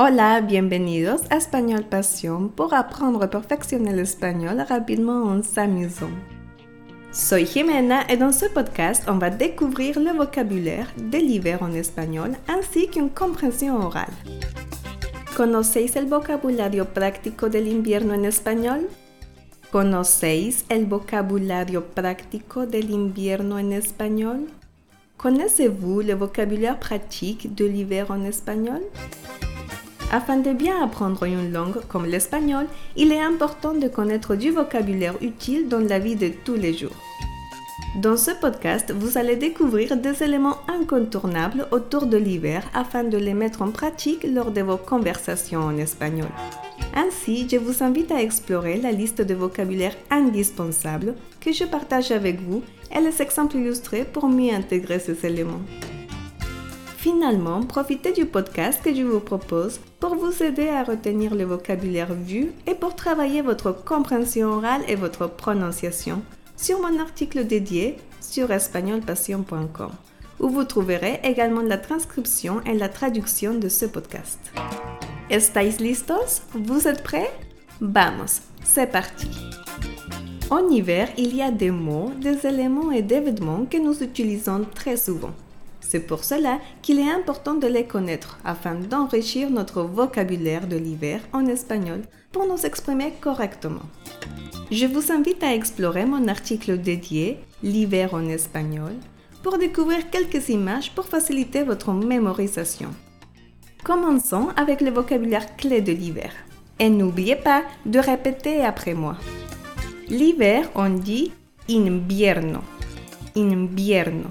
Hola, bienvenidos a Español Passion pour apprendre à perfectionner l'espagnol rapidement en s'amusant. Soy Jimena et dans ce podcast, on va découvrir le vocabulaire de l'hiver en espagnol ainsi qu'une compréhension orale. ¿Conocéis el vocabulario práctico del invierno en español? ¿Conocéis el vocabulario práctico del invierno en espagnol? Connaissez-vous le vocabulaire pratique de l'hiver en espagnol? Afin de bien apprendre une langue comme l'espagnol, il est important de connaître du vocabulaire utile dans la vie de tous les jours. Dans ce podcast, vous allez découvrir des éléments incontournables autour de l'hiver afin de les mettre en pratique lors de vos conversations en espagnol. Ainsi, je vous invite à explorer la liste de vocabulaire indispensables que je partage avec vous et les exemples illustrés pour mieux intégrer ces éléments. Finalement, profitez du podcast que je vous propose pour vous aider à retenir le vocabulaire vu et pour travailler votre compréhension orale et votre prononciation sur mon article dédié sur espagnolpassion.com, où vous trouverez également la transcription et la traduction de ce podcast. ¿Estáis listos? ¿Vous êtes prêts? Vamos, c'est parti. En hiver, il y a des mots, des éléments et des vêtements que nous utilisons très souvent. C'est pour cela qu'il est important de les connaître afin d'enrichir notre vocabulaire de l'hiver en espagnol pour nous exprimer correctement. Je vous invite à explorer mon article dédié L'hiver en espagnol pour découvrir quelques images pour faciliter votre mémorisation. Commençons avec le vocabulaire clé de l'hiver. Et n'oubliez pas de répéter après moi. L'hiver, on dit invierno. Invierno.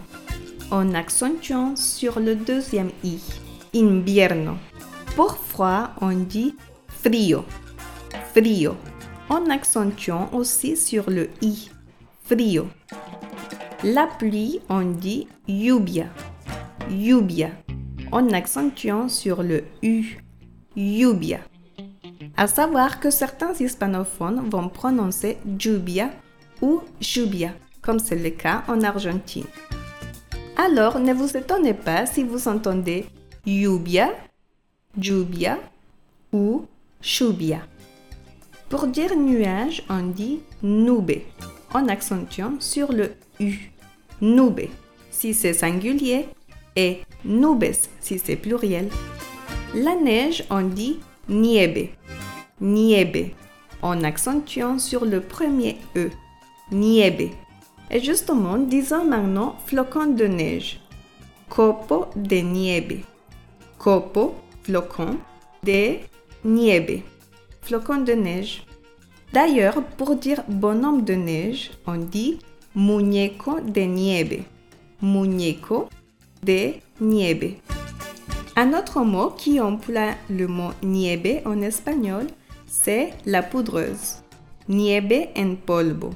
En accentuant sur le deuxième i. Invierno. Pour froid, on dit frío. Frío en accentuant aussi sur le i, frio. La pluie, on dit lluvia, lluvia, en accentuant sur le u, lluvia. À savoir que certains hispanophones vont prononcer lluvia ou lluvia, comme c'est le cas en Argentine. Alors, ne vous étonnez pas si vous entendez lluvia, lluvia ou lluvia. Pour dire nuage, on dit nube, en accentuant sur le U. Nube, si c'est singulier, et nubes, si c'est pluriel. La neige, on dit niebe. Niebe, en accentuant sur le premier E. Niebe. Et justement, disons maintenant flocon de neige. Copo de nieve. Copo, flocon, de nieve flocon de neige. D'ailleurs, pour dire bonhomme de neige, on dit muñeco de nieve. Muñeco de nieve. Un autre mot qui emploie le mot nieve en espagnol, c'est la poudreuse. Nieve en polvo.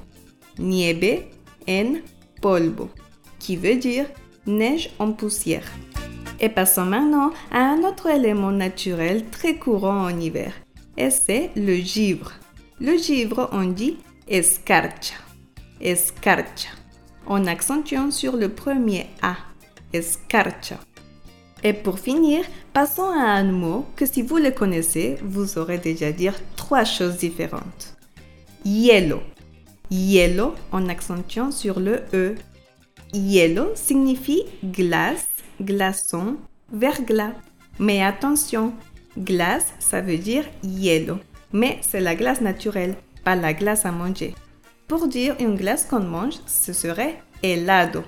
Nieve en polvo, qui veut dire neige en poussière. Et passons maintenant à un autre élément naturel très courant en hiver, et c'est le givre. Le givre, on dit escarcha. Escarcha. En accentuant sur le premier A. Escarcha. Et pour finir, passons à un mot que si vous le connaissez, vous saurez déjà dire trois choses différentes. Hielo. Hielo en accentuant sur le E. Hielo signifie glace, glaçon, verglas. Mais attention, Glace, ça veut dire hielo, mais c'est la glace naturelle, pas la glace à manger. Pour dire une glace qu'on mange, ce serait helado.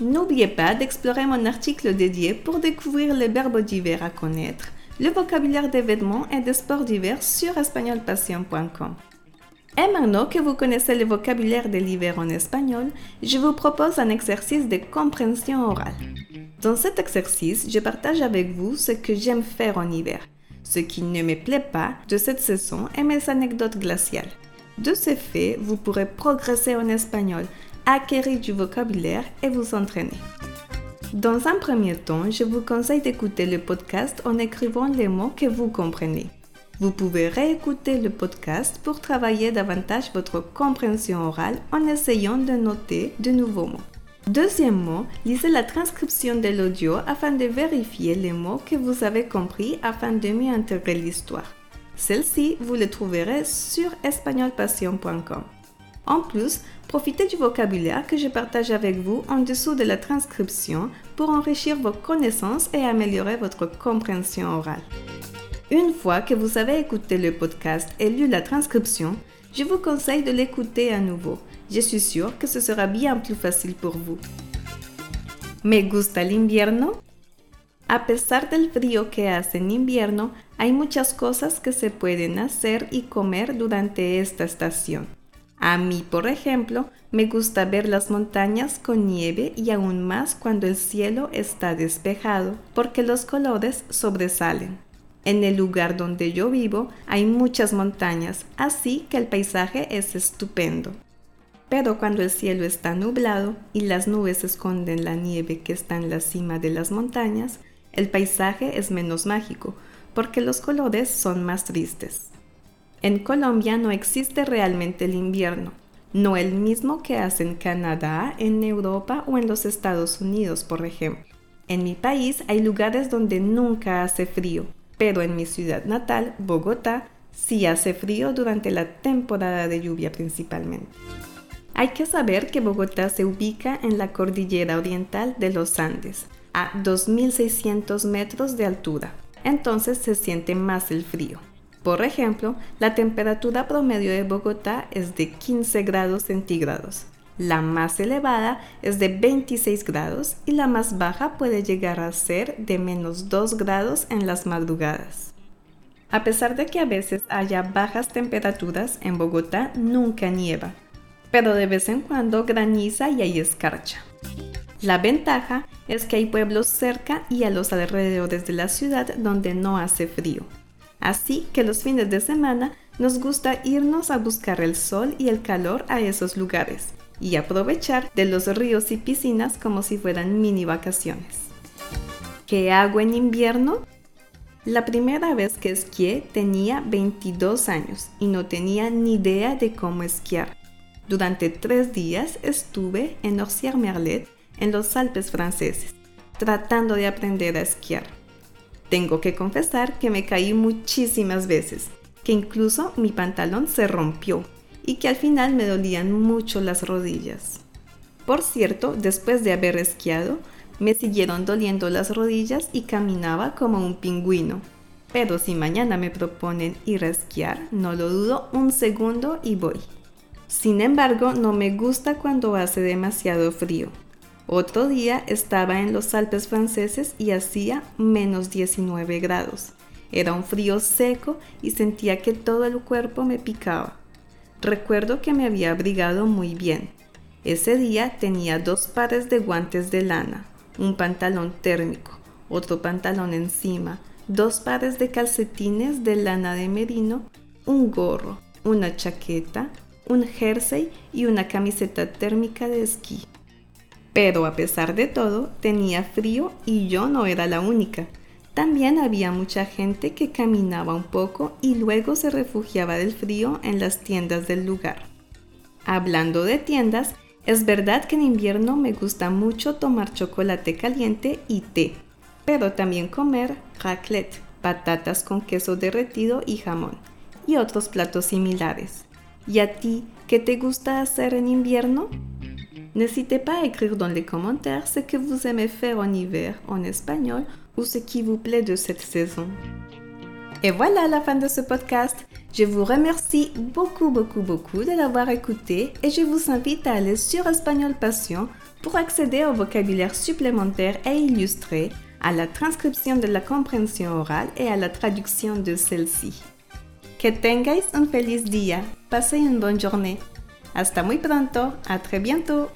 N'oubliez pas d'explorer mon article dédié pour découvrir les verbes d'hiver à connaître, le vocabulaire des vêtements et des sports d'hiver sur espagnolpassion.com. Et maintenant que vous connaissez le vocabulaire de l'hiver en espagnol, je vous propose un exercice de compréhension orale. Dans cet exercice, je partage avec vous ce que j'aime faire en hiver, ce qui ne me plaît pas de cette saison et mes anecdotes glaciales. De ce fait, vous pourrez progresser en espagnol, acquérir du vocabulaire et vous entraîner. Dans un premier temps, je vous conseille d'écouter le podcast en écrivant les mots que vous comprenez. Vous pouvez réécouter le podcast pour travailler davantage votre compréhension orale en essayant de noter de nouveaux mots. Deuxièmement, lisez la transcription de l'audio afin de vérifier les mots que vous avez compris afin de mieux intégrer l'histoire. Celle-ci, vous le trouverez sur espagnolpassion.com. En plus, profitez du vocabulaire que je partage avec vous en dessous de la transcription pour enrichir vos connaissances et améliorer votre compréhension orale. Une fois que vous avez écouté le podcast et lu la transcription, je vous conseille de l'écouter à nouveau. Je suis sûre que ce sera bien plus facile pour vous. ¿Me gusta el invierno? A pesar del frío que hace en invierno, hay muchas cosas que se pueden hacer y comer durante esta estación. A mí, por ejemplo, me gusta ver las montañas con nieve y aún más cuando el cielo está despejado, porque los colores sobresalen. En el lugar donde yo vivo hay muchas montañas, así que el paisaje es estupendo. Pero cuando el cielo está nublado y las nubes esconden la nieve que está en la cima de las montañas, el paisaje es menos mágico, porque los colores son más tristes. En Colombia no existe realmente el invierno, no el mismo que hace en Canadá, en Europa o en los Estados Unidos, por ejemplo. En mi país hay lugares donde nunca hace frío, pero en mi ciudad natal, Bogotá, sí hace frío durante la temporada de lluvia principalmente. Hay que saber que Bogotá se ubica en la cordillera oriental de los Andes, a 2.600 metros de altura, entonces se siente más el frío. Por ejemplo, la temperatura promedio de Bogotá es de 15 grados centígrados. La más elevada es de 26 grados y la más baja puede llegar a ser de menos 2 grados en las madrugadas. A pesar de que a veces haya bajas temperaturas, en Bogotá nunca nieva, pero de vez en cuando graniza y hay escarcha. La ventaja es que hay pueblos cerca y a los alrededores de la ciudad donde no hace frío. Así que los fines de semana nos gusta irnos a buscar el sol y el calor a esos lugares y aprovechar de los ríos y piscinas como si fueran mini vacaciones. ¿Qué hago en invierno? La primera vez que esquié tenía 22 años y no tenía ni idea de cómo esquiar. Durante tres días estuve en Orsières-Merlet, en los Alpes franceses, tratando de aprender a esquiar. Tengo que confesar que me caí muchísimas veces, que incluso mi pantalón se rompió y que al final me dolían mucho las rodillas. Por cierto, después de haber esquiado, me siguieron doliendo las rodillas y caminaba como un pingüino. Pero si mañana me proponen ir a esquiar, no lo dudo un segundo y voy. Sin embargo, no me gusta cuando hace demasiado frío. Otro día estaba en los Alpes franceses y hacía menos 19 grados. Era un frío seco y sentía que todo el cuerpo me picaba. Recuerdo que me había abrigado muy bien. Ese día tenía dos pares de guantes de lana, un pantalón térmico, otro pantalón encima, dos pares de calcetines de lana de merino, un gorro, una chaqueta, un jersey y una camiseta térmica de esquí. Pero a pesar de todo, tenía frío y yo no era la única. También había mucha gente que caminaba un poco y luego se refugiaba del frío en las tiendas del lugar. Hablando de tiendas, es verdad que en invierno me gusta mucho tomar chocolate caliente y té, pero también comer raclette, patatas con queso derretido y jamón, y otros platos similares. ¿Y a ti qué te gusta hacer en invierno? N'hésitez pas à écrire dans les commentaires ce que vous aimez faire en hiver en espagnol ou ce qui vous plaît de cette saison. Et voilà la fin de ce podcast. Je vous remercie beaucoup, beaucoup, beaucoup de l'avoir écouté et je vous invite à aller sur Espagnol Passion pour accéder au vocabulaire supplémentaire et illustré, à la transcription de la compréhension orale et à la traduction de celle-ci. Que tengáis un feliz día. Passez une bonne journée. Hasta muy pronto. A très bientôt.